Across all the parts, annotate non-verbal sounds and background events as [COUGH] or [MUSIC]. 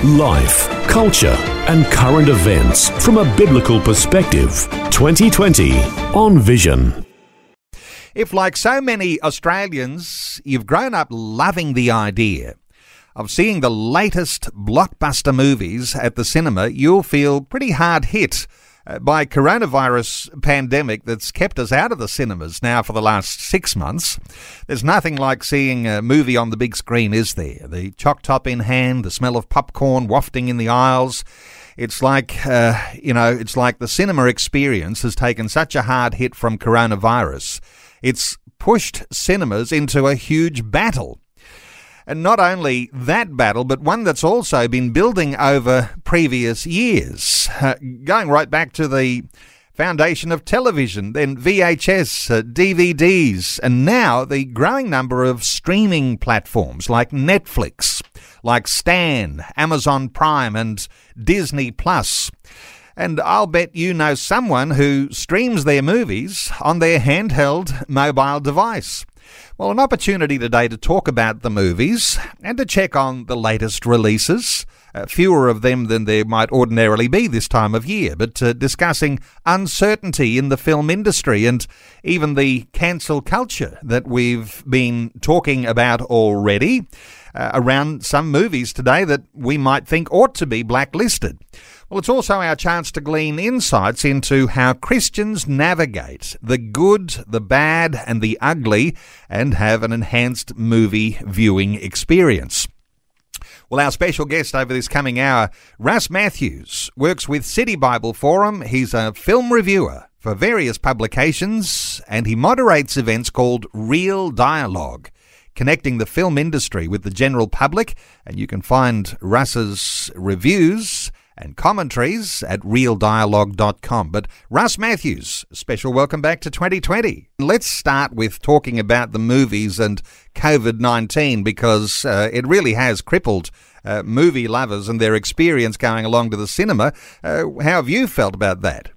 Life, culture, and current events from a biblical perspective. 2020 on Vision. If, like so many Australians, you've grown up loving the idea of seeing the latest blockbuster movies at the cinema, you'll feel pretty hard hit by coronavirus pandemic that's kept us out of the cinemas now for the last six months. There's nothing like seeing a movie on the big screen, is there? The choc top in hand, the smell of popcorn wafting in the aisles. It's like, uh, you know, it's like the cinema experience has taken such a hard hit from coronavirus. It's pushed cinemas into a huge battle and not only that battle, but one that's also been building over previous years, uh, going right back to the foundation of television, then VHS, uh, DVDs, and now the growing number of streaming platforms like Netflix, like Stan, Amazon Prime, and Disney Plus. And I'll bet you know someone who streams their movies on their handheld mobile device. Well, an opportunity today to talk about the movies and to check on the latest releases. Uh, fewer of them than there might ordinarily be this time of year, but uh, discussing uncertainty in the film industry and even the cancel culture that we've been talking about already uh, around some movies today that we might think ought to be blacklisted. Well, it's also our chance to glean insights into how Christians navigate the good, the bad, and the ugly and have an enhanced movie viewing experience. Well, our special guest over this coming hour, Russ Matthews, works with City Bible Forum. He's a film reviewer for various publications and he moderates events called Real Dialogue connecting the film industry with the general public. And you can find Russ's reviews and commentaries at realdialogue.com. But Russ Matthews, special welcome back to 2020. Let's start with talking about the movies and COVID 19 because uh, it really has crippled. Uh, movie lovers and their experience going along to the cinema. Uh, how have you felt about that?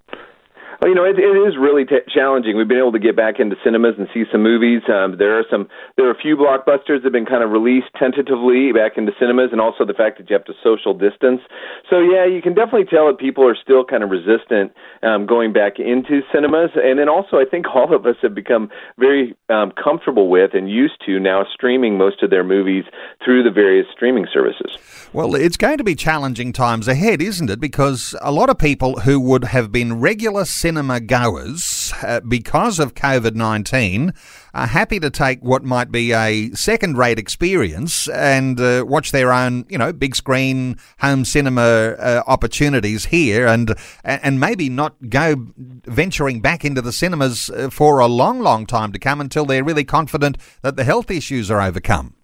Well, you know, it, it is really t- challenging. We've been able to get back into cinemas and see some movies. Um, there are some, there are a few blockbusters that have been kind of released tentatively back into cinemas, and also the fact that you have to social distance. So yeah, you can definitely tell that people are still kind of resistant um, going back into cinemas, and then also I think all of us have become very um, comfortable with and used to now streaming most of their movies through the various streaming services. Well, it's going to be challenging times ahead, isn't it? Because a lot of people who would have been regular cinema goers uh, because of COVID 19 are happy to take what might be a second rate experience and uh, watch their own, you know, big screen home cinema uh, opportunities here and, and maybe not go venturing back into the cinemas uh, for a long, long time to come until they're really confident that the health issues are overcome.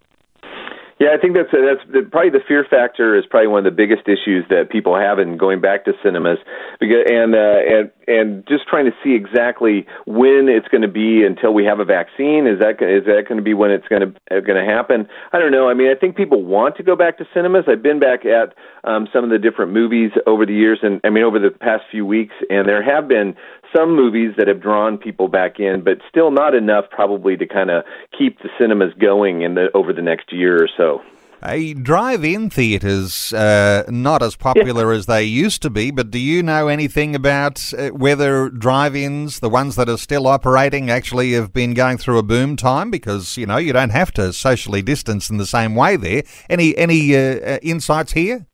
Yeah, I think that's that's the, probably the fear factor is probably one of the biggest issues that people have in going back to cinemas, because and uh, and and just trying to see exactly when it's going to be until we have a vaccine. Is that is that going to be when it's going to going to happen? I don't know. I mean, I think people want to go back to cinemas. I've been back at um, some of the different movies over the years, and I mean over the past few weeks, and there have been some movies that have drawn people back in, but still not enough probably to kind of keep the cinemas going in the over the next year or so. A drive-in theatres uh, not as popular yeah. as they used to be, but do you know anything about uh, whether drive-ins, the ones that are still operating, actually have been going through a boom time? Because you know you don't have to socially distance in the same way there. Any any uh, uh insights here?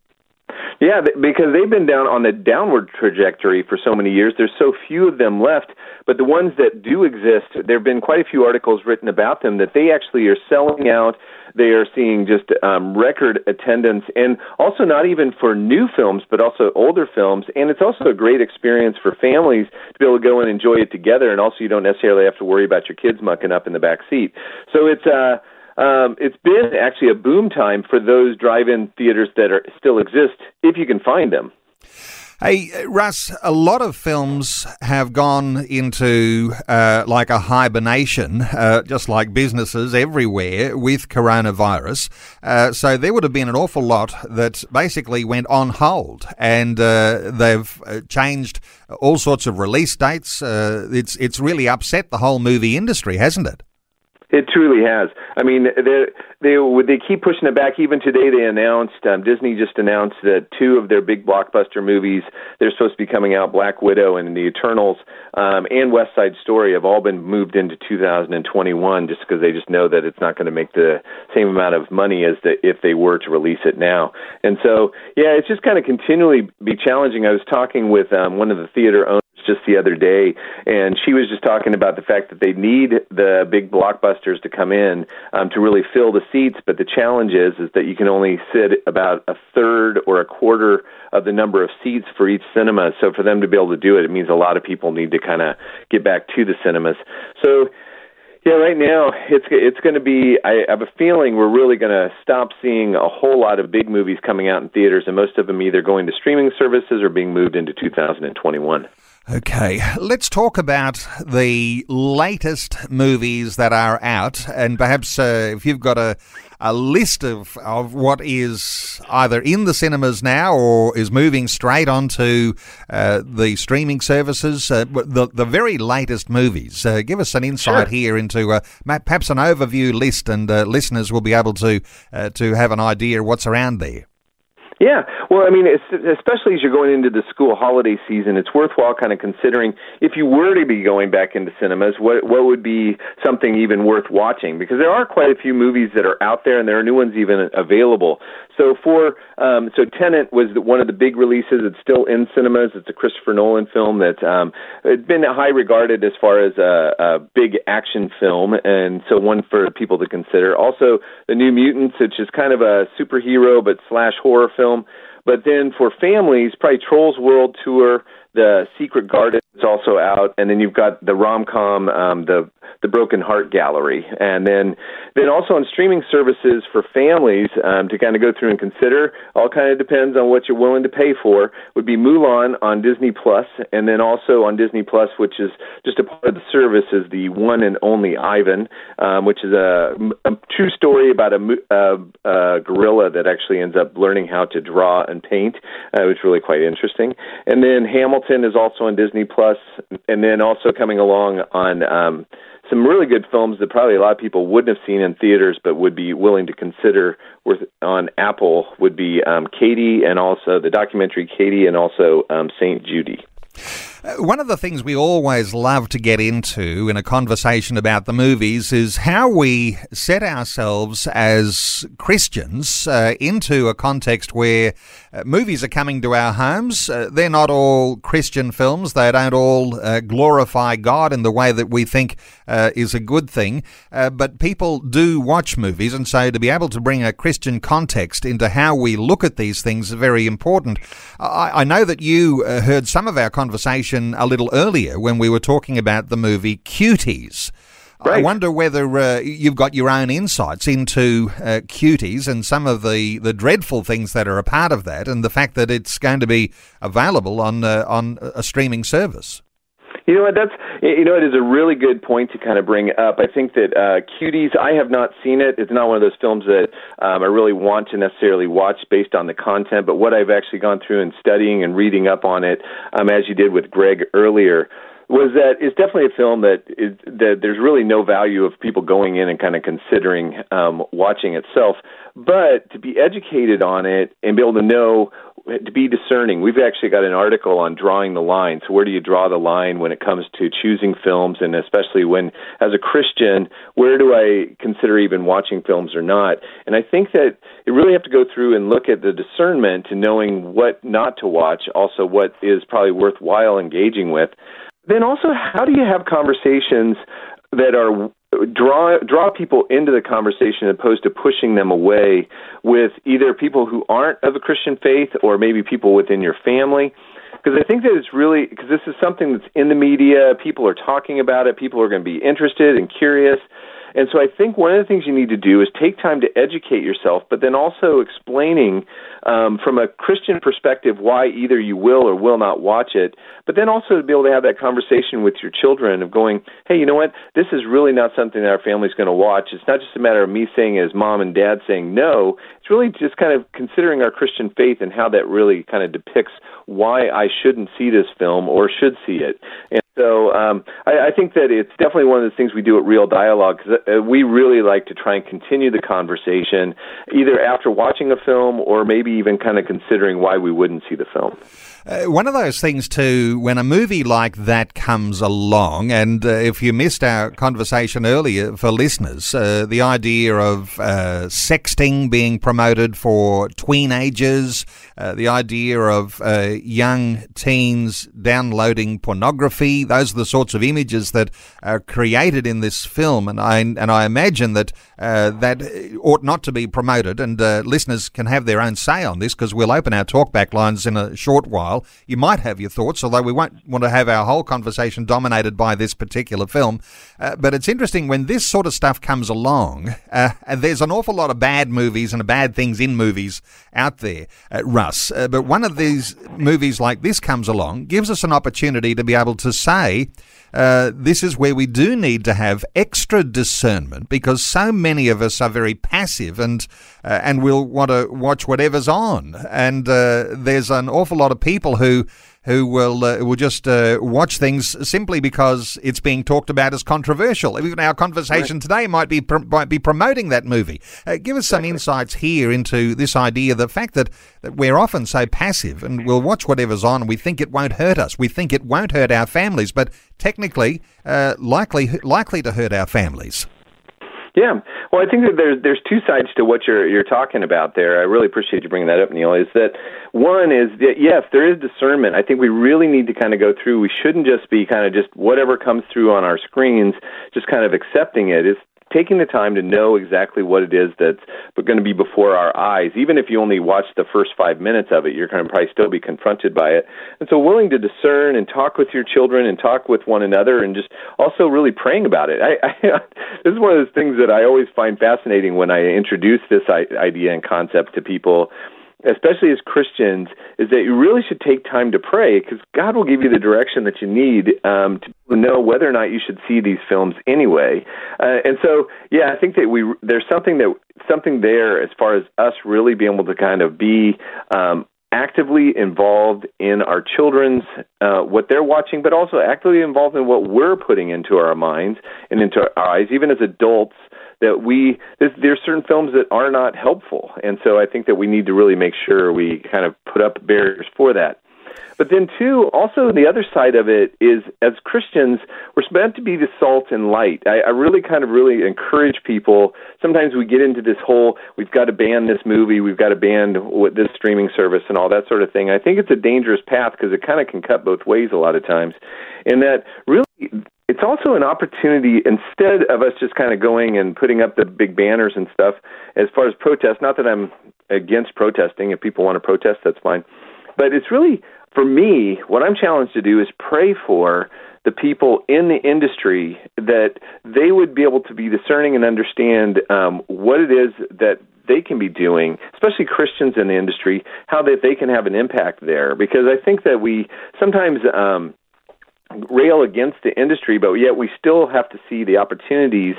Yeah, because they've been down on a downward trajectory for so many years. There's so few of them left, but the ones that do exist, there have been quite a few articles written about them that they actually are selling out. They are seeing just um, record attendance, and also not even for new films, but also older films. And it's also a great experience for families to be able to go and enjoy it together, and also you don't necessarily have to worry about your kids mucking up in the back seat. So it's uh um, it's been actually a boom time for those drive-in theaters that are still exist if you can find them. Hey, Russ, a lot of films have gone into uh, like a hibernation, uh, just like businesses everywhere with coronavirus. Uh, so there would have been an awful lot that basically went on hold, and uh, they've uh, changed all sorts of release dates. Uh, it's it's really upset the whole movie industry, hasn't it? It truly has. I mean, they they they keep pushing it back. Even today, they announced um, Disney just announced that two of their big blockbuster movies they're supposed to be coming out, Black Widow and The Eternals, um, and West Side Story, have all been moved into 2021, just because they just know that it's not going to make the same amount of money as the, if they were to release it now. And so, yeah, it's just kind of continually be challenging. I was talking with um, one of the theater owners just the other day, and she was just talking about the fact that they need the big blockbusters to come in um, to really fill the seats. But the challenge is is that you can only sit about a third or a quarter of the number of seats for each cinema. So for them to be able to do it, it means a lot of people need to kind of get back to the cinemas. So. Yeah, right now it's it's going to be. I have a feeling we're really going to stop seeing a whole lot of big movies coming out in theaters, and most of them either going to streaming services or being moved into 2021. Okay, let's talk about the latest movies that are out, and perhaps uh, if you've got a, a list of, of what is either in the cinemas now or is moving straight onto uh, the streaming services, uh, the the very latest movies. Uh, give us an insight sure. here into uh, perhaps an overview list, and uh, listeners will be able to to have an idea of what's around there. Yeah, well, I mean, especially as you're going into the school holiday season, it's worthwhile kind of considering if you were to be going back into cinemas, what what would be something even worth watching? Because there are quite a few movies that are out there, and there are new ones even available. So for um, so Tenet was one of the big releases. It's still in cinemas. It's a Christopher Nolan film that um, it's been high regarded as far as a, a big action film, and so one for people to consider. Also, The New Mutants, which is kind of a superhero but slash horror film film. But then for families, probably Trolls World Tour, The Secret Garden is also out, and then you've got the rom com, um, the the Broken Heart Gallery, and then then also on streaming services for families um, to kind of go through and consider. All kind of depends on what you're willing to pay for. Would be Mulan on Disney Plus, and then also on Disney Plus, which is just a part of the service, is the one and only Ivan, um, which is a, a true story about a, a, a gorilla that actually ends up learning how to draw and paint. Uh, it was really quite interesting. And then Hamilton is also on Disney Plus, and then also coming along on. Um, some really good films that probably a lot of people wouldn't have seen in theaters, but would be willing to consider with on Apple would be um, Katie and also the documentary Katie and also um, Saint Judy. Uh, one of the things we always love to get into in a conversation about the movies is how we set ourselves as Christians uh, into a context where uh, movies are coming to our homes. Uh, they're not all Christian films. They don't all uh, glorify God in the way that we think uh, is a good thing. but people do watch movies, and so to be able to bring a Christian context into how we look at these things is very important. I, I know that you heard some of our conversation a little earlier when we were talking about the movie Cuties. Right. I wonder whether uh, you've got your own insights into uh, cuties and some of the, the dreadful things that are a part of that, and the fact that it's going to be available on uh, on a streaming service. You know what? That's you know it is a really good point to kind of bring up. I think that uh, Cuties. I have not seen it. It's not one of those films that um, I really want to necessarily watch based on the content. But what I've actually gone through and studying and reading up on it, um, as you did with Greg earlier, was that it's definitely a film that is that there's really no value of people going in and kind of considering um, watching itself, but to be educated on it and be able to know to be discerning. We've actually got an article on drawing the line. So where do you draw the line when it comes to choosing films, and especially when, as a Christian, where do I consider even watching films or not? And I think that you really have to go through and look at the discernment to knowing what not to watch, also what is probably worthwhile engaging with. Then also, how do you have conversations that are draw draw people into the conversation as opposed to pushing them away with either people who aren't of a Christian faith or maybe people within your family. Because I think that it's really because this is something that's in the media. People are talking about it. People are going to be interested and curious And so I think one of the things you need to do is take time to educate yourself, but then also explaining um, from a Christian perspective why either you will or will not watch it, but then also to be able to have that conversation with your children of going, hey, you know what? This is really not something that our family's going to watch. It's not just a matter of me saying as mom and dad saying no. It's really just kind of considering our Christian faith and how that really kind of depicts why I shouldn't see this film or should see it. And so um, I, I think that it's definitely one of the things we do at Real Dialogue because uh, we really like to try and continue the conversation either after watching a film or maybe even kind of considering why we wouldn't see the film. Uh, one of those things, too, when a movie like that comes along, and uh, if you missed our conversation earlier for listeners, uh, the idea of uh, sexting being promoted for teenagers, uh, the idea of uh, young teens downloading pornography, those are the sorts of images that are created in this film, and I and I imagine that that ought not to be promoted, and listeners can have their own say on this because we'll open our talkback lines in a short while. You might have your thoughts, although we won't want to have our whole conversation dominated by this particular film. Uh, but it's interesting when this sort of stuff comes along, uh, there's an awful lot of bad movies and bad things in movies out there, uh, Russ. Uh, but one of these movies like this comes along, gives us an opportunity to be able to say, uh, this is where we do need to have extra discernment because so many of us are very passive and uh, and will want to watch whatever's on. And uh, there's an awful lot of people who who will uh, will just uh, watch things simply because it's being talked about as controversial. Even our conversation right. today might be pr- might be promoting that movie. Uh, give us some exactly. insights here into this idea, the fact that, that we're often so passive and we'll watch whatever's on and we think it won't hurt us. We think it won't hurt our families, but technically, uh, likely likely to hurt our families. Yeah, well, I think that there's there's two sides to what you're you're talking about there. I really appreciate you bringing that up, Neil. Is that one is that yes, there is discernment. I think we really need to kind of go through. We shouldn't just be kind of just whatever comes through on our screens, just kind of accepting it. It's taking the time to know exactly what it is that's going to be before our eyes. Even if you only watch the first five minutes of it, you're going to probably still be confronted by it. And so, willing to discern and talk with your children and talk with one another, and just also really praying about it. [LAUGHS] I, I, this is one of those things that I always find fascinating when I introduce this idea and concept to people especially as Christians, is that you really should take time to pray because God will give you the direction that you need um, to know whether or not you should see these films anyway. Uh, and so, yeah, I think that we there's something that something there as far as us really being able to kind of be um, actively involved in our children's uh, what they're watching, but also actively involved in what we're putting into our minds and into our eyes, even as adults that we there's, there's certain films that are not helpful, and so I think that we need to really make sure we kind of put up barriers for that. But then, too, also the other side of it is as Christians, we're meant to be the salt and light. I, I really kind of really encourage people. Sometimes we get into this whole, we've got to ban this movie, we've got to ban this streaming service and all that sort of thing. I think it's a dangerous path because it kind of can cut both ways a lot of times. And that really it's also an opportunity instead of us just kind of going and putting up the big banners and stuff as far as protest not that i'm against protesting if people want to protest that's fine but it's really for me what i'm challenged to do is pray for the people in the industry that they would be able to be discerning and understand um, what it is that they can be doing, especially Christians in the industry, how that they can have an impact there. Because I think that we sometimes um, rail against the industry, but yet we still have to see the opportunities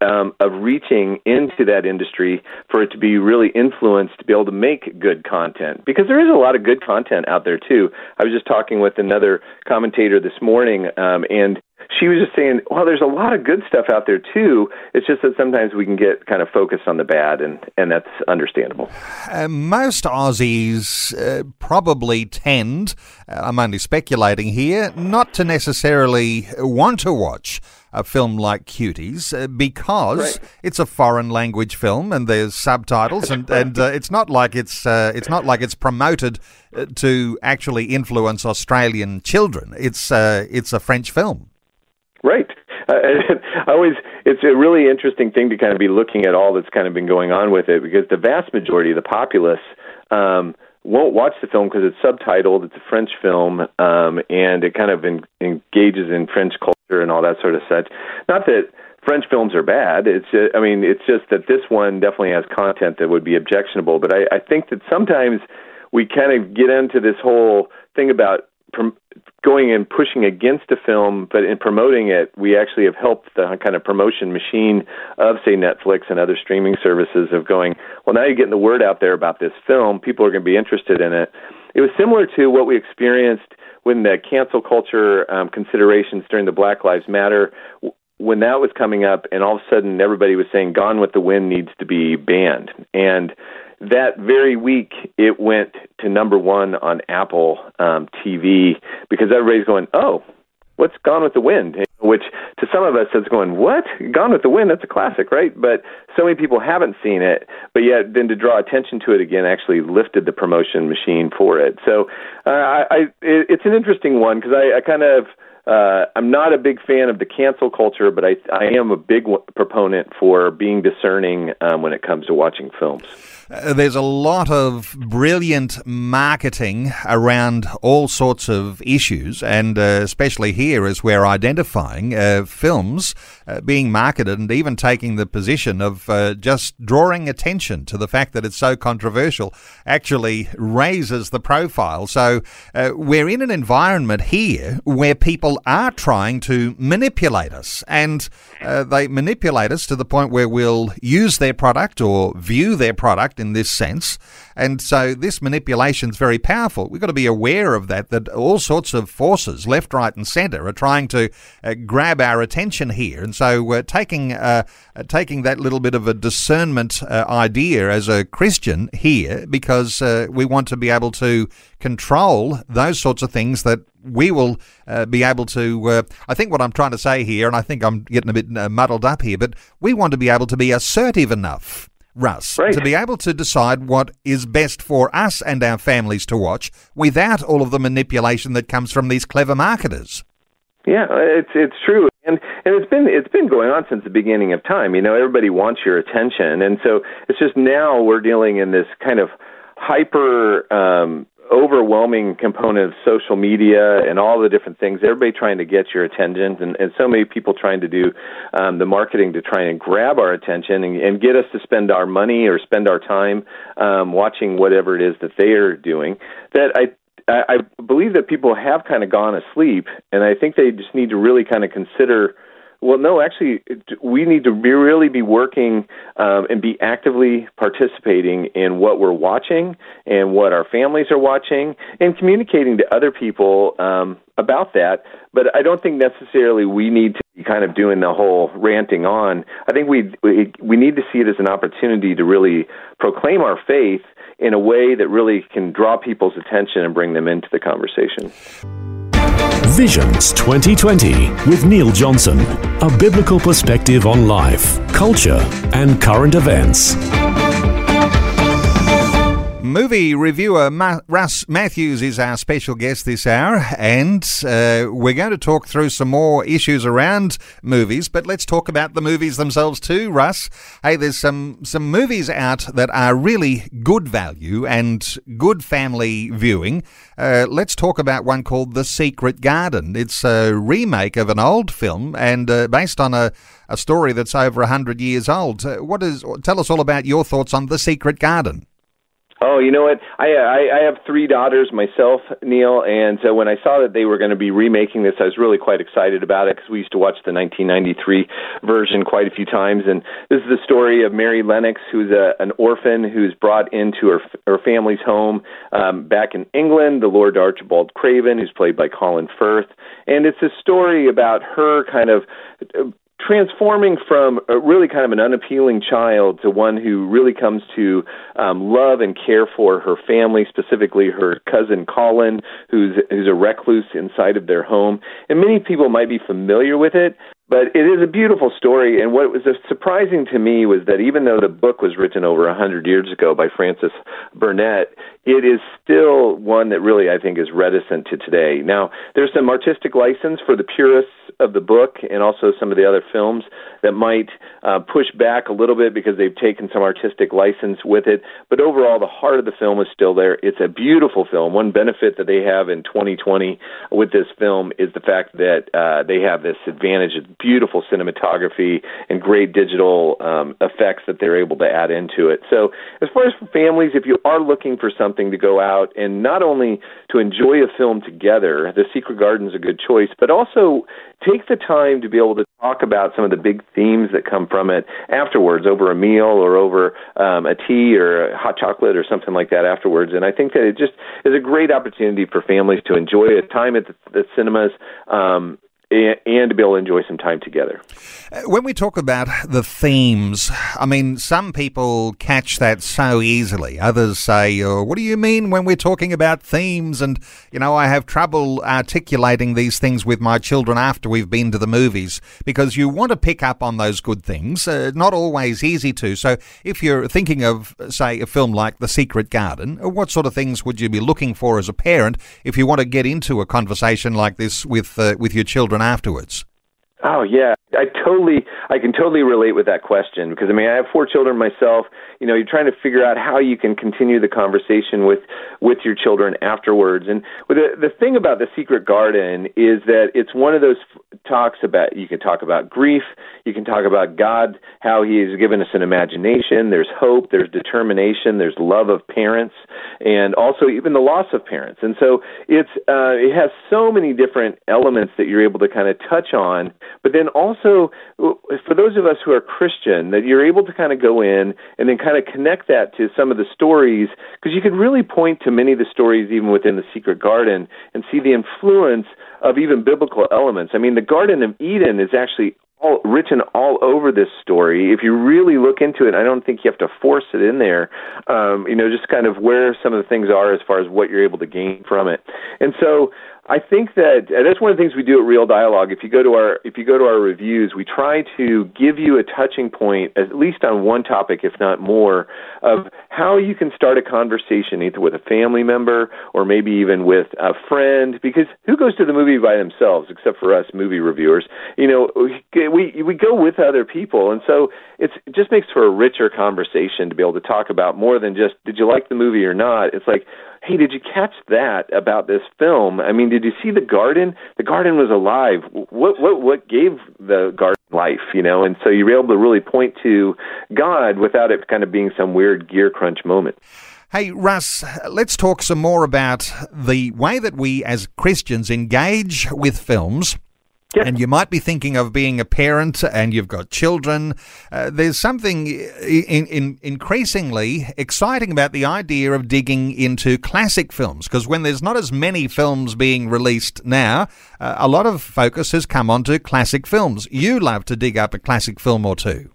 um, of reaching into that industry for it to be really influenced to be able to make good content. Because there is a lot of good content out there too. I was just talking with another commentator this morning, um, and she was just saying, well, there's a lot of good stuff out there too. It's just that sometimes we can get kind of focused on the bad, and, and that's understandable. Uh, most Aussies uh, probably tend, uh, I'm only speculating here, not to necessarily want to watch a film like Cuties uh, because right. it's a foreign language film and there's subtitles and [LAUGHS] and uh, it's not like it's uh, it's not like it's promoted uh, to actually influence Australian children. It's uh, it's a French film. Right. [LAUGHS] Uh, I always, it's a really interesting thing to kind of be looking at all that's kind of been going on with it because the vast majority of the populace um, won't watch the film because it's subtitled. It's a French film, um, and it kind of en- engages in French culture and all that sort of such. Not that French films are bad. It's just, I mean, it's just that this one definitely has content that would be objectionable. But I, I think that sometimes we kind of get into this whole thing about going and pushing against a film, but in promoting it, we actually have helped the kind of promotion machine of, say, Netflix and other streaming services of going, well, now you're getting the word out there about this film. People are going to be interested in it. It was similar to what we experienced when the cancel culture um, considerations during the Black Lives Matter when that was coming up, and all of a sudden everybody was saying "Gone with the Wind" needs to be banned, and that very week it went to number one on Apple um, TV because everybody's going, "Oh, what's Gone with the Wind?" Which to some of us is going, "What? Gone with the Wind? That's a classic, right?" But so many people haven't seen it, but yet then to draw attention to it again actually lifted the promotion machine for it. So uh, I, I, it's an interesting one because I, I kind of uh, I'm not a big fan of the cancel culture, but I, I am a big w- proponent for being discerning um, when it comes to watching films. Uh, there's a lot of brilliant marketing around all sorts of issues, and uh, especially here as we're identifying uh, films uh, being marketed and even taking the position of uh, just drawing attention to the fact that it's so controversial actually raises the profile. So we're in an environment here where people are trying to manipulate us, and they manipulate us to the point where we'll use their product or view their product in this sense. And so this manipulation is very powerful. We've got to be aware of that, that all sorts of forces, left, right, and centre, are trying to uh, grab our attention here. And so we're taking, uh, uh, taking that little bit of a discernment uh, idea as a Christian here because uh, we want to be able to control those sorts of things that we will uh, be able to. Uh, I think what I'm trying to say here, and I think I'm getting a bit uh, muddled up here, but we want to be able to be assertive enough Russ, right. to be able to decide what is best for us and our families to watch without all of the manipulation that comes from these clever marketers. Yeah, it's it's true, and and it's been it's been going on since the beginning of time. You know, everybody wants your attention, and so it's just now we're dealing in this kind of hyper um, overwhelming component of social media and all the different things. Everybody trying to get your attention, and, and so many people trying to do um, the marketing to try and grab our attention and, and get us to spend our money or spend our time um, watching whatever it is that they are doing. That I I believe that people have kind of gone asleep, and I think they just need to really kind of consider well, no, actually, we need to be, really be working um, and be actively participating in what we're watching and what our families are watching and communicating to other people um, about that. But I don't think necessarily we need to be kind of doing the whole ranting on. I think we, we, we need to see it as an opportunity to really proclaim our faith in a way that really can draw people's attention and bring them into the conversation. Visions 2020 with Neil Johnson. A biblical perspective on life, culture, and current events. Movie reviewer Ma- Russ Matthews is our special guest this hour, and uh, we're going to talk through some more issues around movies. But let's talk about the movies themselves too, Russ. Hey, there's some some movies out that are really good value and good family viewing. Uh, let's talk about one called The Secret Garden. It's a remake of an old film and uh, based on a, a story that's over hundred years old. Uh, what is? Tell us all about your thoughts on The Secret Garden. Oh, you know what? I, I I have three daughters myself, Neil, and so when I saw that they were going to be remaking this, I was really quite excited about it because we used to watch the 1993 version quite a few times. And this is the story of Mary Lennox, who's a, an orphan who's brought into her her family's home um, back in England. The Lord Archibald Craven, who's played by Colin Firth, and it's a story about her kind of transforming from a really kind of an unappealing child to one who really comes to um, love and care for her family, specifically her cousin Colin, who's who's a recluse inside of their home. And many people might be familiar with it, but it is a beautiful story, and what was surprising to me was that even though the book was written over a hundred years ago by Frances Burnett, it is still one that really I think is reticent to today. Now, there's some artistic license for the purists of the book and also some of the other films that might uh, push back a little bit because they've taken some artistic license with it. But overall, the heart of the film is still there. It's a beautiful film. One benefit that they have in 2020 with this film is the fact that uh, they have this advantage of beautiful cinematography and great digital um, effects that they're able to add into it. So, as far as families, if you are looking for something to go out and not only to enjoy a film together, The Secret Garden is a good choice, but also take the time to be able to talk about some of the big themes that come from it afterwards over a meal or over um, a tea or a hot chocolate or something like that afterwards. And I think that it just is a great opportunity for families to enjoy a time at the, the cinemas um, and to be able to enjoy some time together. Uh, when we talk about the themes, I mean, some people catch that so easily. Others say, oh, What do you mean when we're talking about themes? And, you know, I have trouble articulating these things with my children after we've been to the movies because you want to pick up on those good things. Uh, not always easy to. So if you're thinking of, say, a film like The Secret Garden, uh, what sort of things would you be looking for as a parent if you want to get into a conversation like this with, uh, with your children afterwards? Oh yeah, I totally, I can totally relate with that question because I mean I have four children myself. You know, you're trying to figure out how you can continue the conversation with with your children afterwards. And the the thing about the Secret Garden is that it's one of those talks about you can talk about grief, you can talk about God, how He has given us an imagination. There's hope, there's determination, there's love of parents, and also even the loss of parents. And so it's uh, it has so many different elements that you're able to kind of touch on but then also for those of us who are Christian, that you're able to kind of go in and then kind of connect that to some of the stories, because you could really point to many of the stories even within the Secret Garden and see the influence of even biblical elements. I mean, the Garden of Eden is actually all written all over this story. If you really look into it, I don't think you have to force it in there. Um, you know, just kind of where some of the things are as far as what you're able to gain from it. And so I think that that's one of the things we do at Real Dialogue. If you go to our if you go to our reviews, we try to give you a touching point, at least on one topic, if not more, of how you can start a conversation either with a family member or maybe even with a friend. Because who goes to the movie by themselves, except for us movie reviewers? You know, we we go with other people, and so it's it just makes for a richer conversation to be able to talk about more than just did you like the movie or not. It's like hey, did you catch that about this film? I mean, did you see the garden? The garden was alive. What what what gave the garden life? You know, and so you were able to really point to God without it kind of being some weird gear crunch moment. Hey, Russ, let's talk some more about the way that we as Christians engage with films and you might be thinking of being a parent and you've got children. Uh, there's something in, in increasingly exciting about the idea of digging into classic films because when there's not as many films being released now, uh, a lot of focus has come onto classic films. You love to dig up a classic film or two.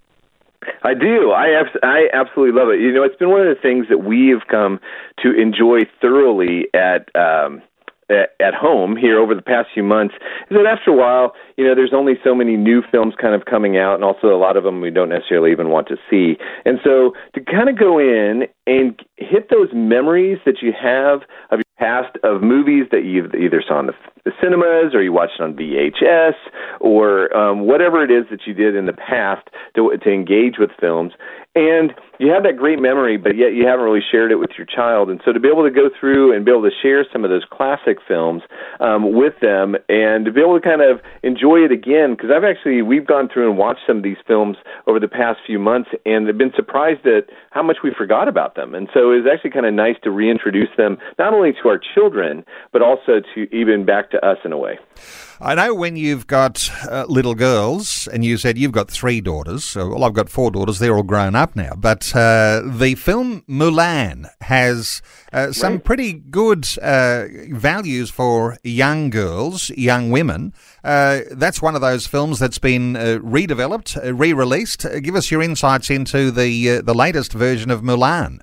I do. I abs- I absolutely love it. You know, it's been one of the things that we have come to enjoy thoroughly at um, at, home here over the past few months is that after a while, you know, there's only so many new films kind of coming out, and also a lot of them we don't necessarily even want to see. And so to kind of go in and hit those memories that you have of your past of movies that you've either saw in the, the cinemas or you watched on VHS or um, whatever it is that you did in the past to, to engage with films, and you have that great memory, but yet you haven't really shared it with your child. And so to be able to go through and be able to share some of those classic films um, with them, and to be able to kind of enjoy it again, because I've actually we've gone through and watched some of these films over the past few months, and have been surprised at how much we forgot about them. And so it was actually kind of nice to reintroduce them not only to our children, but also to even back to us in a way. I know when you've got uh, little girls, and you said you've got three daughters. So, well, I've got four daughters. They're all grown up now. But uh, the film Mulan has uh, some right. pretty good uh, values for young girls, young women. Uh, that's one of those films that's been uh, redeveloped, re-released. give us your insights into the the latest version of Mulan.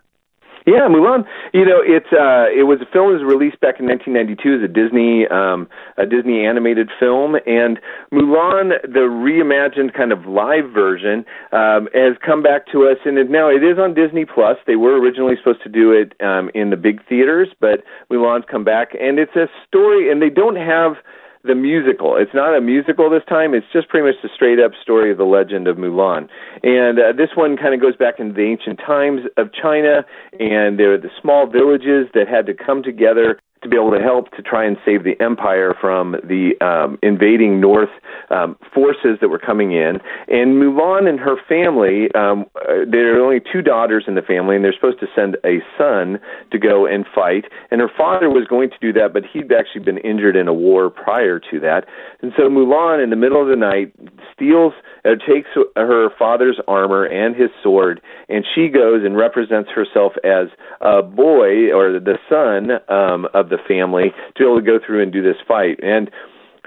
Yeah, Mulan. You know, it's uh, it was a film that was released back in 1992 as a Disney um, a Disney animated film, and Mulan, the reimagined kind of live version, um, has come back to us, and it, now it is on Disney Plus. They were originally supposed to do it um, in the big theaters, but Mulan's come back, and it's a story, and they don't have the musical. It's not a musical this time. It's just pretty much the straight up story of the legend of Mulan. And uh, this one kind of goes back into the ancient times of China, and there are the small villages that had to come together to be able to help to try and save the empire from the um, invading north um, forces that were coming in. And Mulan and her family, um, uh, there are only two daughters in the family, and they're supposed to send a son to go and fight. And her father was going to do that, but he'd actually been injured in a war prior to that. And so Mulan, in the middle of the night, steals, uh, takes her father's armor and his sword, and she goes and represents herself as a boy or the son um, of the family to be able to go through and do this fight. And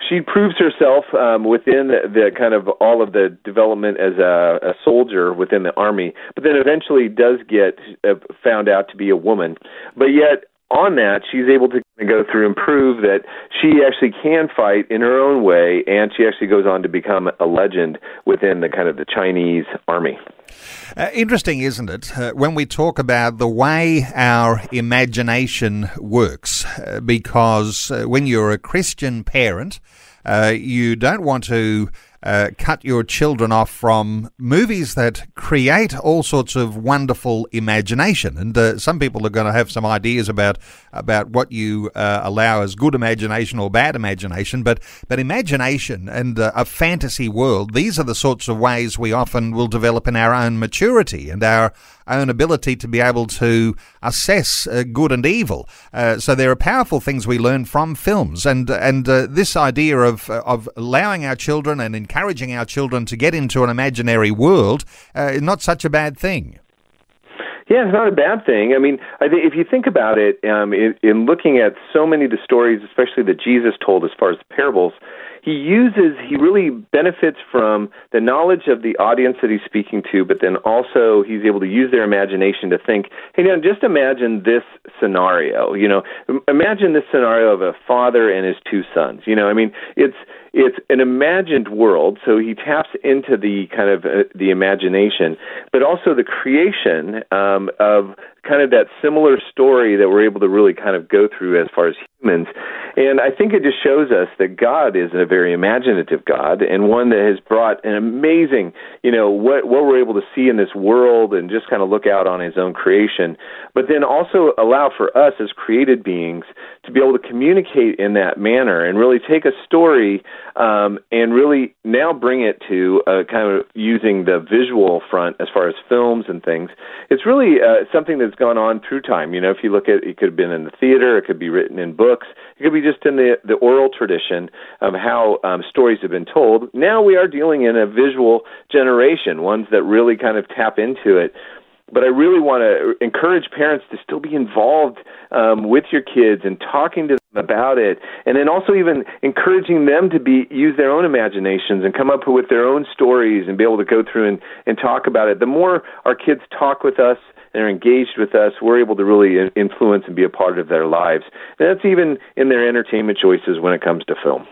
she proves herself um, within the, the kind of all of the development as a, a soldier within the army, but then eventually does get uh, found out to be a woman. But yet, on that, she's able to go through and prove that she actually can fight in her own way, and she actually goes on to become a legend within the kind of the Chinese army. Uh, interesting, isn't it, uh, when we talk about the way our imagination works? Uh, because uh, when you're a Christian parent, uh, you don't want to uh, cut your children off from movies that create all sorts of wonderful imagination. And uh, some people are going to have some ideas about about what you uh, allow as good imagination or bad imagination. But but imagination and uh, a fantasy world, these are the sorts of ways we often will develop in our own maturity and our own ability to be able to assess uh, good and evil. Uh, so there are powerful things we learn from films, and and uh, this idea of of allowing our children and encouraging our children to get into an imaginary world uh, not such a bad thing. Yeah, it's not a bad thing. I mean, I if you think about it, um, in, in looking at so many of the stories, especially that Jesus told as far as the parables, he uses he really benefits from the knowledge of the audience that he's speaking to but then also he's able to use their imagination to think hey now just imagine this scenario you know? Imagine this scenario of a father and his two sons you know? I mean it's it's an imagined world so he taps into the kind of uh, the imagination but also the creation um, of kind of that similar story that we're able to really kind of go through as far as And I think it just shows us that God is a very imaginative God and one that has brought an amazing, you know, what what we're able to see in this world and just kind of look out on his own creation, but then also allow for us as created beings to be able to communicate in that manner and really take a story um, and really now bring it to uh, kind of using the visual front as far as films and things. It's really uh, something that's gone on through time. You know, if you look at it, could have been in the theater, it could be written in books, it could be just in the the oral tradition of how um, stories have been told. Now we are dealing in a visual generation, ones that really kind of tap into it but I really want to encourage parents to still be involved um, with your kids and talking to them about it, and then also even encouraging them to be use their own imaginations and come up with their own stories and be able to go through and, and talk about it. The more our kids talk with us are engaged with us, we're able to really influence and be a part of their lives. And that's even in their entertainment choices when it comes to film.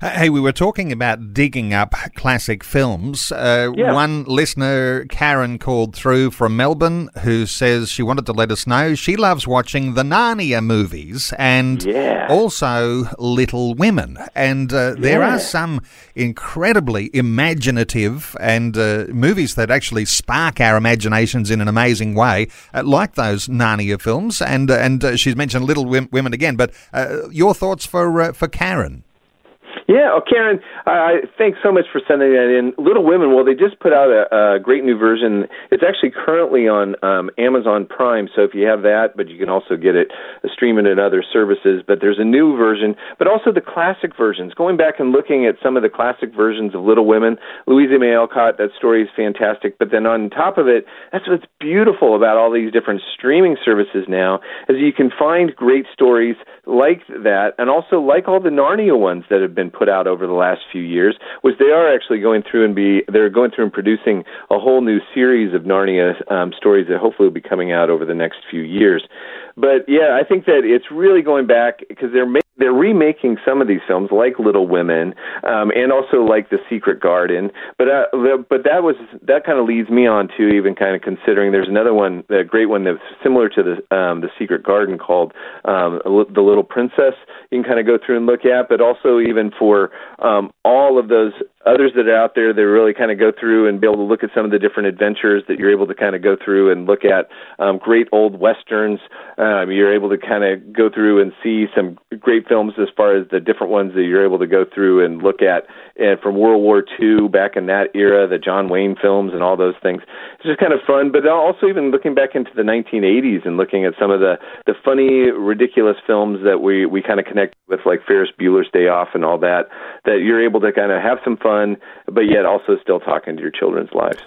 Hey, we were talking about digging up classic films. Uh, yeah. One listener, Karen, called through from Melbourne who says she wanted to let us know she loves watching the Narnia movies and yeah. also Little Women. And uh, there yeah. are some incredibly imaginative and uh, movies that actually spark our imaginations in an amazing way, uh, like those Narnia films. And uh, and uh, she's mentioned Little Women again. But your thoughts for for Karen? Yeah, oh, Karen, uh, thanks so much for sending that in. Little Women, well, they just put out a, a great new version. It's actually currently on um, Amazon Prime, so if you have that, but you can also get it uh, streaming in other services. But there's a new version, but also the classic versions. Going back and looking at some of the classic versions of Little Women, Louisa May Alcott, that story is fantastic. But then on top of it, that's what's beautiful about all these different streaming services now, is you can find great stories like that, and also like all the Narnia ones that have been put out over the last few years, was they are actually going through and be they're going through and producing a whole new series of Narnia um, stories that hopefully will be coming out over the next few years. But yeah, I think that it's really going back because they're ma- they're remaking some of these films like Little Women um, and also like The Secret Garden. But uh, but that was that kind of leads me on to even kind of considering there's another one, a great one that's similar to the um, The Secret Garden called um, The Little Princess. You can kind of go through and look at, but also even for um, all of those others that are out there that really kind of go through and be able to look at some of the different adventures that you're able to kind of go through and look at um, great old westerns. Um, you're able to kind of go through and see some great films as far as the different ones that you're able to go through and look at, and from World War II back in that era, the John Wayne films and all those things. It's just kind of fun, but also even looking back into the 1980s and looking at some of the the funny, ridiculous films that we we kind of connect with, like Ferris Bueller's Day Off and all that. That you're able to kind of have some fun, but yet also still talk into your children's lives.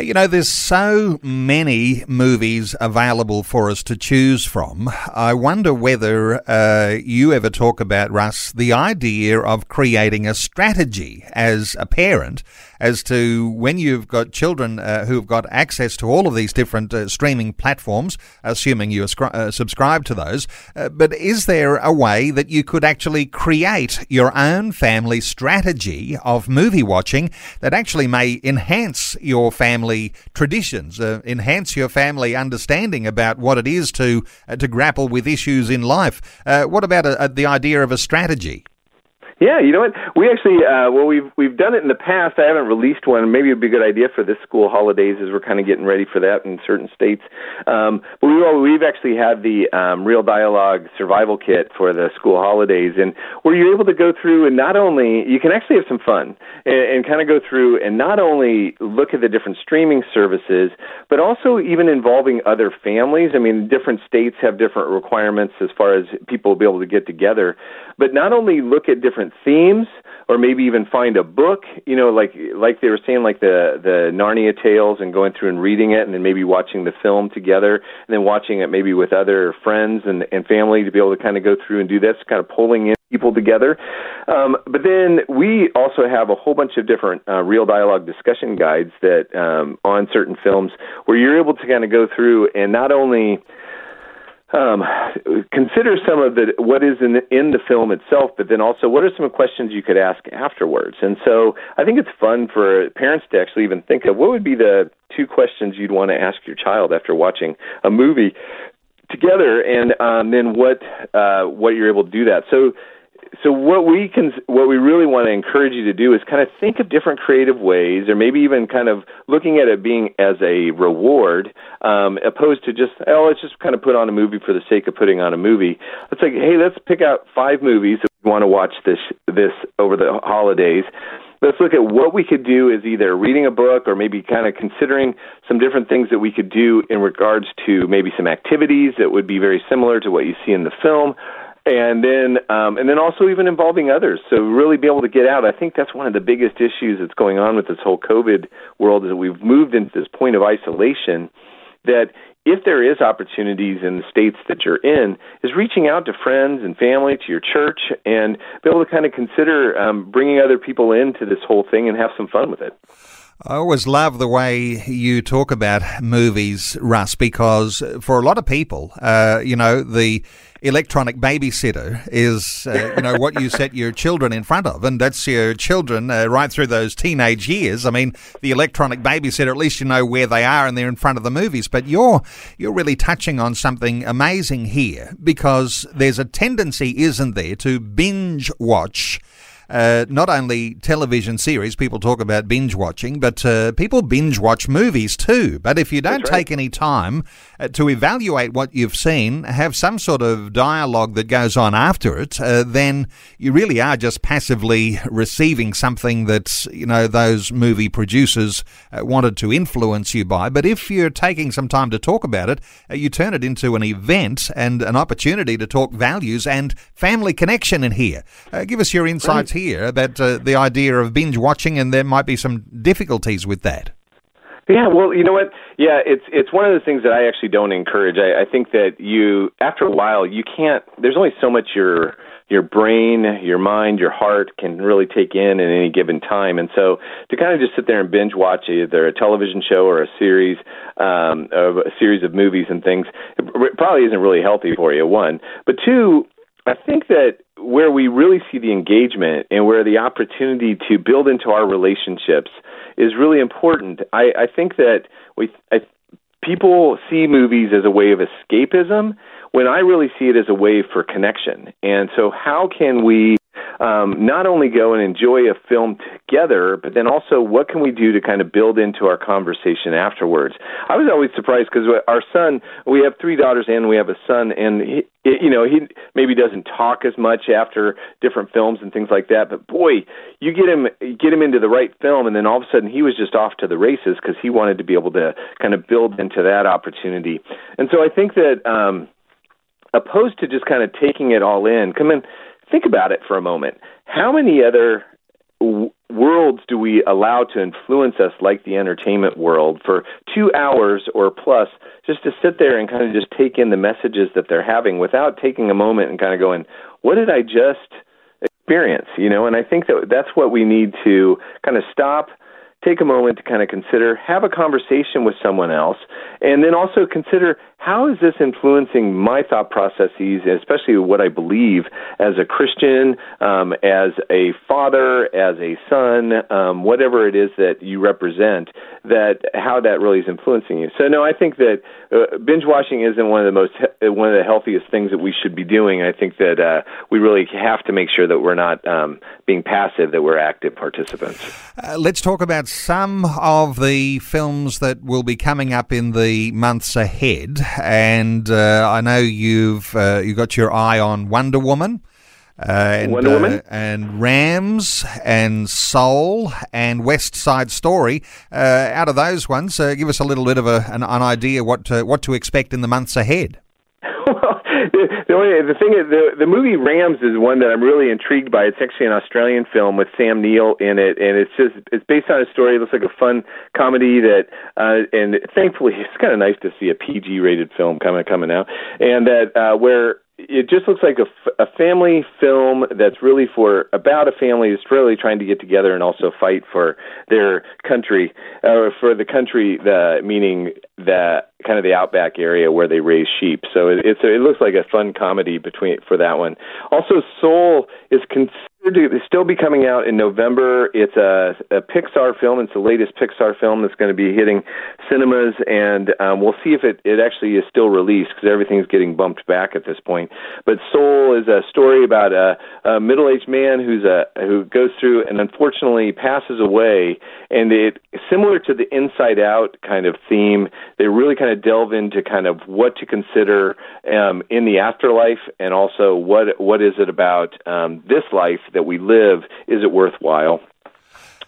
You know, there's so many movies available for us to choose from. I wonder whether uh, you ever talk about, Russ, the idea of creating a strategy as a parent as to when you've got children uh, who've got access to all of these different uh, streaming platforms, assuming you ascri- uh, subscribe to those. Uh, but is there a way that you could actually create your own family strategy of movie watching that actually may enhance your family traditions, uh, enhance your family understanding about what it is to to grapple with issues in life? what about a, a, the idea of a strategy? Yeah, you know what? We actually, uh, well, we've we've done it in the past. I haven't released one. Maybe it'd be a good idea for this school holidays as we're kind of getting ready for that in certain states. Um, but we we've actually had the um, Real Dialogue Survival Kit for the school holidays, and where you're able to go through and not only you can actually have some fun and, and kind of go through and not only look at the different streaming services, but also even involving other families. I mean, different states have different requirements as far as people will be able to get together, but not only look at different themes or maybe even find a book you know like like they were saying like the the narnia tales and going through and reading it and then maybe watching the film together and then watching it maybe with other friends and and family to be able to kind of go through and do this kind of pulling in people together. Um, but then we also have a whole bunch of different uh, real dialogue discussion guides that um, on certain films where you're able to kind of go through and not only um, consider some of the what is in the, in the film itself, but then also what are some questions you could ask afterwards. And so I think it's fun for parents to actually even think of what would be the two questions you'd want to ask your child after watching a movie together, and um, then what uh, what you're able to do that. So so what we can what we really want to encourage you to do is kind of think of different creative ways or maybe even kind of looking at it being as a reward um, opposed to just oh let's just kind of put on a movie for the sake of putting on a movie. Let's like hey let's pick out five movies that we want to watch this this over the holidays. Let's look at what we could do as either reading a book or maybe kind of considering some different things that we could do in regards to maybe some activities that would be very similar to what you see in the film and then um, and then also even involving others. So really be able to get out. I think that's one of the biggest issues that's going on with this whole COVID world is that we've moved into this point of isolation. That if there is opportunities in the states that you're in, is reaching out to friends and family, to your church, and be able to kind of consider um, bringing other people into this whole thing and have some fun with it. I always love the way you talk about movies, Russ, because for a lot of people, uh, you know, the electronic babysitter is, uh, you know, what you set your children in front of, and that's your children uh, right through those teenage years. I mean, the electronic babysitter, at least you know where they are and they're in front of the movies. But you're you're really touching on something amazing here because there's a tendency, isn't there, to binge watch uh, not only television series, people talk about binge watching, but uh, people binge watch movies too. But if you don't right. take any time uh, to evaluate what you've seen, have some sort of dialogue that goes on after it, uh, then you really are just passively receiving something that you know those movie producers uh, wanted to influence you by. But if you're taking some time to talk about it, uh, you turn it into an event and an opportunity to talk values and family connection in here. give us your insights here about uh, the idea of binge watching, and there might be some difficulties with that. Yeah, well, you know what? Yeah, it's it's one of the things that I actually don't encourage. I, I think that you, after a while, you can't. There's only so much your your brain, your mind, your heart can really take in at any given time. And so to kind of just sit there and binge watch either a television show or a series um, of a series of movies and things, it probably isn't really healthy for you. One, but two, I think that where we really see the engagement and where the opportunity to build into our relationships is really important. I, I think that we I, people see movies as a way of escapism when I really see it as a way for connection. And so, how can we um, not only go and enjoy a film together, but then also what can we do to kind of build into our conversation afterwards. I was always surprised because our son, we have three daughters and we have a son, and he, you know he maybe doesn't talk as much after different films and things like that. But boy, you get him get him into the right film, and then all of a sudden he was just off to the races because he wanted to be able to kind of build into that opportunity. And so I think that. um opposed to just kind of taking it all in, come in, think about it for a moment. How many other worlds do we allow to influence us like the entertainment world for two hours or plus just to sit there and kind of just take in the messages that they're having without taking a moment and kind of going, what did I just experience? You know, and I think that that's what we need to kind of stop – take a moment to kind of consider, have a conversation with someone else, and then also consider how is this influencing my thought processes, especially what I believe as a Christian, um, as a father, as a son, um, whatever it is that you represent, that how that really is influencing you. So no, I think that uh, binge watching isn't one of the most one of the healthiest things that we should be doing. I think that uh, we really have to make sure that we're not um, being passive, that we're active participants. Uh, let's talk about some of the films that will be coming up in the months ahead, and uh, I know you've uh, you got your eye on Wonder Woman. Uh, and, Wonder Woman uh, and Rams and Soul and West Side Story. Uh, out of those ones, give us a little bit of a, an, an idea what to, what to expect in the months ahead. [LAUGHS] the only the thing is the the movie Rams is one that I'm really intrigued by. It's actually an Australian film with Sam Neill in it, and it's just it's based on a story. It looks like a fun comedy that, uh, and thankfully [LAUGHS] it's kind of nice to see a PG rated film coming coming out, and that uh, where it just looks like a, a family film that's really for about a family that's really trying to get together and also fight for their country, or uh, for the country, the meaning the kind of the outback area where they raise sheep. So it, it's a, it looks like a fun comedy between for that one. Also, Soul is considered to still be coming out in November. It's a, a Pixar film. It's the latest Pixar film that's going to be hitting cinemas, and um, we'll see if it, it actually is still released because everything's getting bumped back at this point. But Soul is a story about a, a middle-aged man who's a who goes through and unfortunately passes away, and it similar to the Inside Out kind of theme. They really kind of delve into kind of what to consider um, in the afterlife, and also what what is it about um, this life that we live? Is it worthwhile?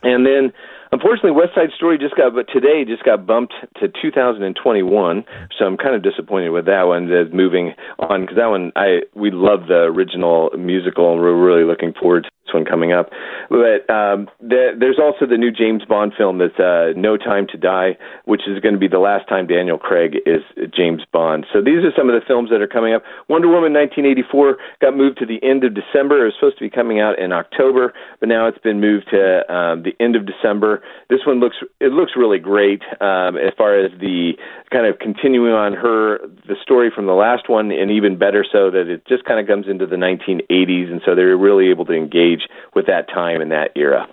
And then Unfortunately, West Side Story just got, but today just got bumped to 2021. So I'm kind of disappointed with that one. That's moving on because that one, I we love the original musical, and we're really looking forward to this one coming up. But um, the, there's also the new James Bond film that's uh, No Time to Die, which is going to be the last time Daniel Craig is James Bond. So these are some of the films that are coming up. Wonder Woman 1984 got moved to the end of December. It was supposed to be coming out in October, but now it's been moved to um, the end of December. This one looks it looks really great um, as far as the kind of continuing on her the story from the last one, and even better so that it just kind of comes into the 1980s, and so they're really able to engage with that time and that era.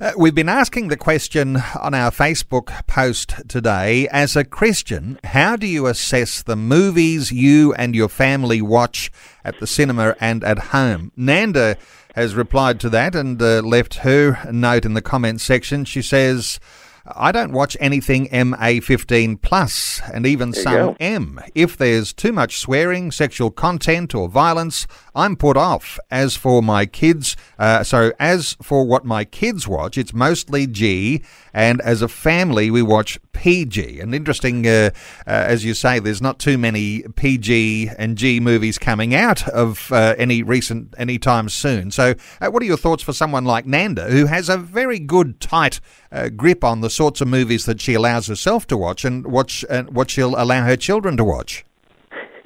Uh, we've been asking the question on our Facebook post today as a Christian, how do you assess the movies you and your family watch at the cinema and at home? Nanda has replied to that and uh, left her note in the comments section. She says, I don't watch anything MA15 plus and even some M. If there's too much swearing, sexual content, or violence, I'm put off. As for my kids, uh, so as for what my kids watch, it's mostly G, and as a family, we watch PG. And interesting, uh, uh, as you say, there's not too many PG and G movies coming out of uh, any recent, any time soon. So, uh, what are your thoughts for someone like Nanda, who has a very good, tight uh, grip on the sorts of movies that she allows herself to watch and watch uh, what she'll allow her children to watch?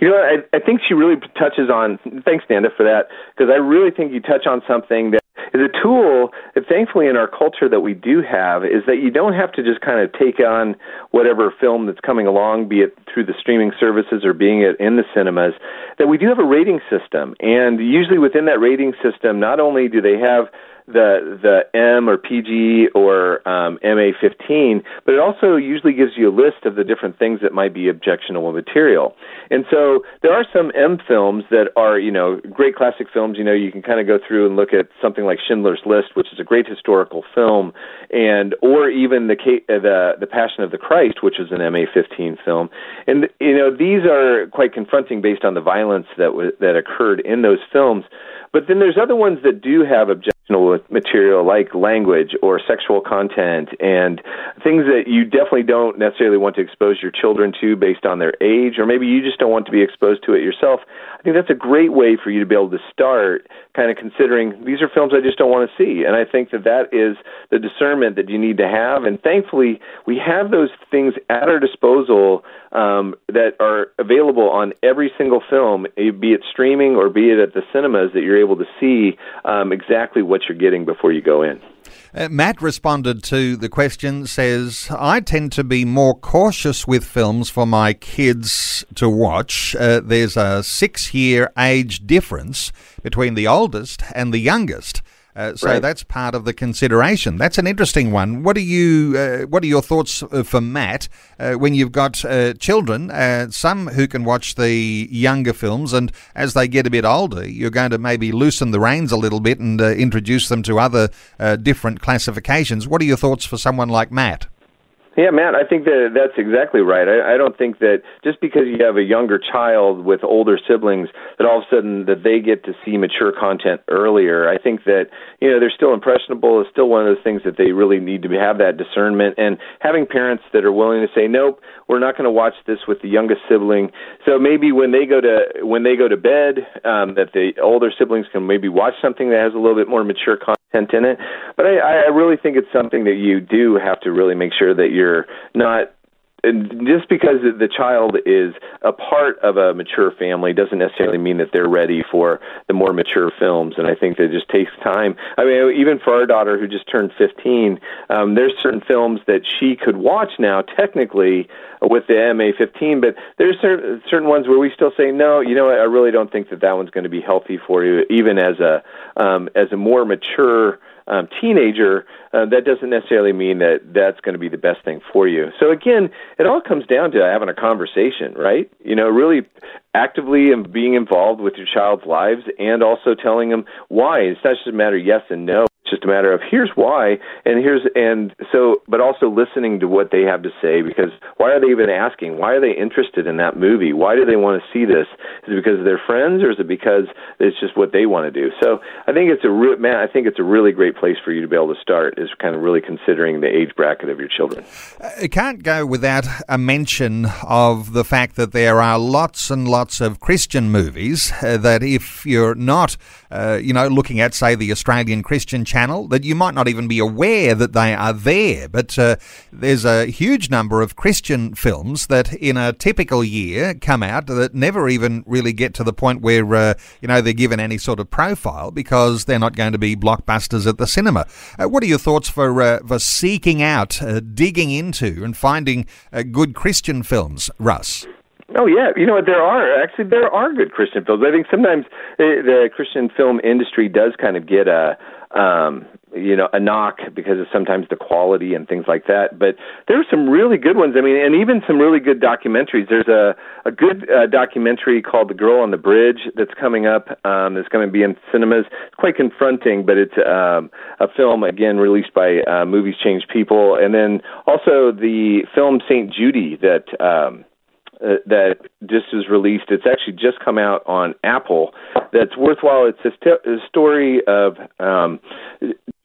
You know, I, I think she really touches on. Thanks, Nanda, for that, because I really think you touch on something that is a tool thankfully, in our culture that we do have, is that you don't have to just kind of take on whatever film that's coming along, be it through the streaming services or being it in the cinemas. That we do have a rating system, and usually within that rating system, not only do they have the the M or PG or um, MA15, but it also usually gives you a list of the different things that might be objectionable material. And so there are some M films that are you know great classic films. You know you can kind of go through and look at something like Schindler's List, which is a great historical film, and or even the the the Passion of the Christ, which is an MA15 film. And you know these are quite confronting based on the violence that that occurred in those films. But then there's other ones that do have objectionable material like language or sexual content and things that you definitely don't necessarily want to expose your children to based on their age, or maybe you just don't want to be exposed to it yourself. I think that's a great way for you to be able to start kind of considering these are films I just don't want to see. And I think that that is the discernment that you need to have. And thankfully, we have those things at our disposal um, that are available on every single film, eh, be it streaming or be it at the cinemas, that you're able to see um, exactly what you're getting before you go in. Uh, Matt responded to the question, says, I tend to be more cautious with films for my kids to watch. Uh, there's a six year age difference between the oldest and the youngest. Uh, so right. that's part of the consideration. That's an interesting one. What are you? Uh, what are your thoughts uh, for Matt uh, when you've got uh, children? Uh, some who can watch the younger films, and as they get a bit older, you're going to maybe loosen the reins a little bit and introduce them to other different classifications. What are your thoughts for someone like Matt? Yeah, Matt, I think that that's exactly right. I, I don't think that just because you have a younger child with older siblings, that all of a sudden that they get to see mature content earlier. I think that you know they're still impressionable. It's still one of those things that they really need to have that discernment and having parents that are willing to say, nope, we're not going to watch this with the youngest sibling. So maybe when they go to when they go to bed, um, that the older siblings can maybe watch something that has a little bit more mature content in it. But I, I really think it's something that you do have to really make sure that you're not just because the child is a part of a mature family doesn't necessarily mean that they're ready for the more mature films. And I think that it just takes time. I mean, even for our daughter who just turned 15, um, there's certain films that she could watch now, technically, with the MA15, but there's certain, certain ones where we still say, no, you know, I really don't think that that one's going to be healthy for you, even as a um, as a more mature um, teenager, uh, that doesn't necessarily mean that that's going to be the best thing for you. So again, it all comes down to having a conversation, right? You know, really actively being involved with your child's lives, and also telling them why. It's not just a matter of yes and no just a matter of here's why and here's and so but also listening to what they have to say because why are they even asking? Why are they interested in that movie? Why do they want to see this? Is it because of their friends or is it because it's just what they want to do? So i think it's a re- man i think it's a really great place for you to be able to start is kind of really considering the age bracket of your children. It can't go without a mention of the fact that there are lots and lots of christian movies uh, that if you're not uh, you know looking at say the australian christian channel that you might not even be aware that they are there. But uh, there's a huge number of Christian films that in a typical year come out that never even really get to the point where, uh, you know, they're given any sort of profile because they're not going to be blockbusters at the cinema. Uh, what are your thoughts for, uh, for seeking out, uh, digging into, and finding uh, good Christian films, Russ? Oh yeah, you know there are actually there are good Christian films. I think sometimes the Christian film industry does kind of get a um, you know, a knock because of sometimes the quality and things like that. But there are some really good ones. I mean, and even some really good documentaries. There's a a good uh, documentary called The Girl on the Bridge that's coming up. Um, that's going to be in cinemas. It's quite confronting, but it's um, a film again released by uh, Movies Change People, and then also the film Saint Judy that. Um, uh, that just was released. It's actually just come out on Apple. That's worthwhile. It's a, st- a story of um,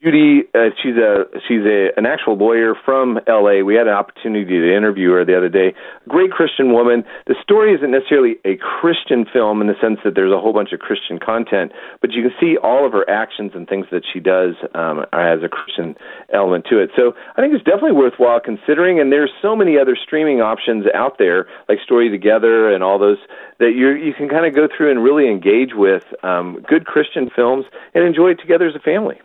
Judy, uh, she's a she's a an actual lawyer from L.A. We had an opportunity to interview her the other day. Great Christian woman. The story isn't necessarily a Christian film in the sense that there's a whole bunch of Christian content, but you can see all of her actions and things that she does um, has a Christian element to it. So I think it's definitely worthwhile considering. And there's so many other streaming options out there, like Story Together and all those that you you can kind of go through and really engage with um, good Christian films and enjoy it together as a family.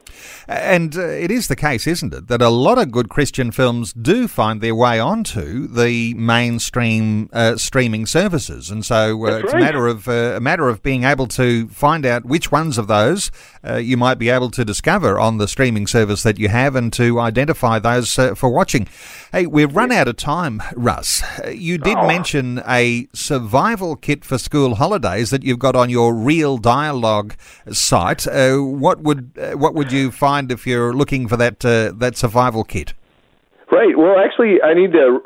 And uh, it is the case, isn't it, that a lot of good Christian films do find their way onto the mainstream uh, streaming services, and so uh, it's right. a matter of uh, a matter of being able to find out which ones of those uh, you might be able to discover on the streaming service that you have, and to identify those uh, for watching. Hey, we've run out of time, Russ. You did oh. mention a survival kit for school holidays that you've got on your Real Dialogue site. what would what would you find if you're looking for that that survival kit? Right. Well, actually, I need to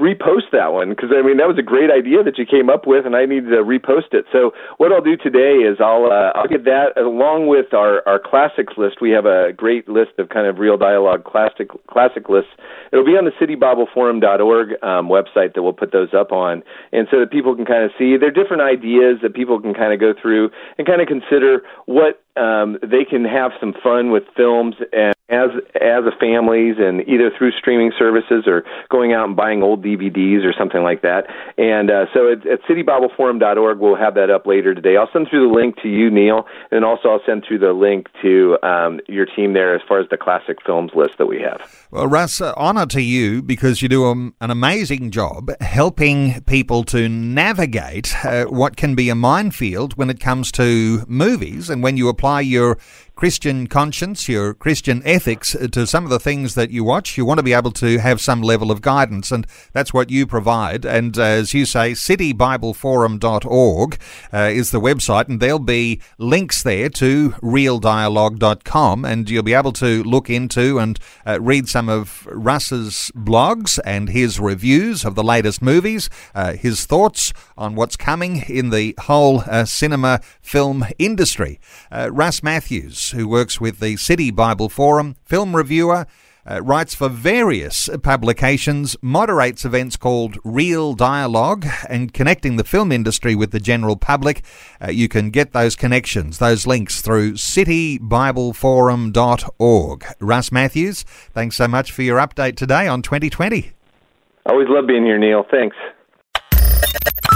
repost that one because I mean that was a great idea that you came up with, and I need to repost it. So what I'll do today is I'll uh, I'll get that along with our our classics list. We have a great list of kind of real dialogue classic classic lists. It'll be on the citybibleforum.org um, website that we'll put those up on, and so that people can kind of see they're different ideas that people can kind of go through and kind of consider what um, they can have some fun with films and as as a families and either through streaming services or going out and buying old DVDs or something like that. And uh, so at, at citybibleforum.org, we'll have that up later today. I'll send through the link to you, Neil, and also I'll send through the link to um, your team there as far as the classic films list that we have. Well, Russ, uh, honour to you because you do um, an amazing job helping people to navigate uh, what can be a minefield when it comes to movies and when you apply your Christian conscience, your Christian ethics to some of the things that you watch. You want to be able to have some level of guidance, and that's what you provide. And uh, as you say, citybibleforum.org uh, is the website, and there'll be links there to realdialogue.com, and you'll be able to look into and uh, read some of Russ's blogs and his reviews of the latest movies, uh, his thoughts on what's coming in the whole uh, cinema film industry. Russ Matthews who works with the City Bible Forum, film reviewer, uh, writes for various publications, moderates events called Real Dialogue, and connecting the film industry with the general public. Uh, you can get those connections, those links through citybibleforum.org. Russ Matthews, thanks so much for your update today on 2020. Always love being here, Neil. Thanks.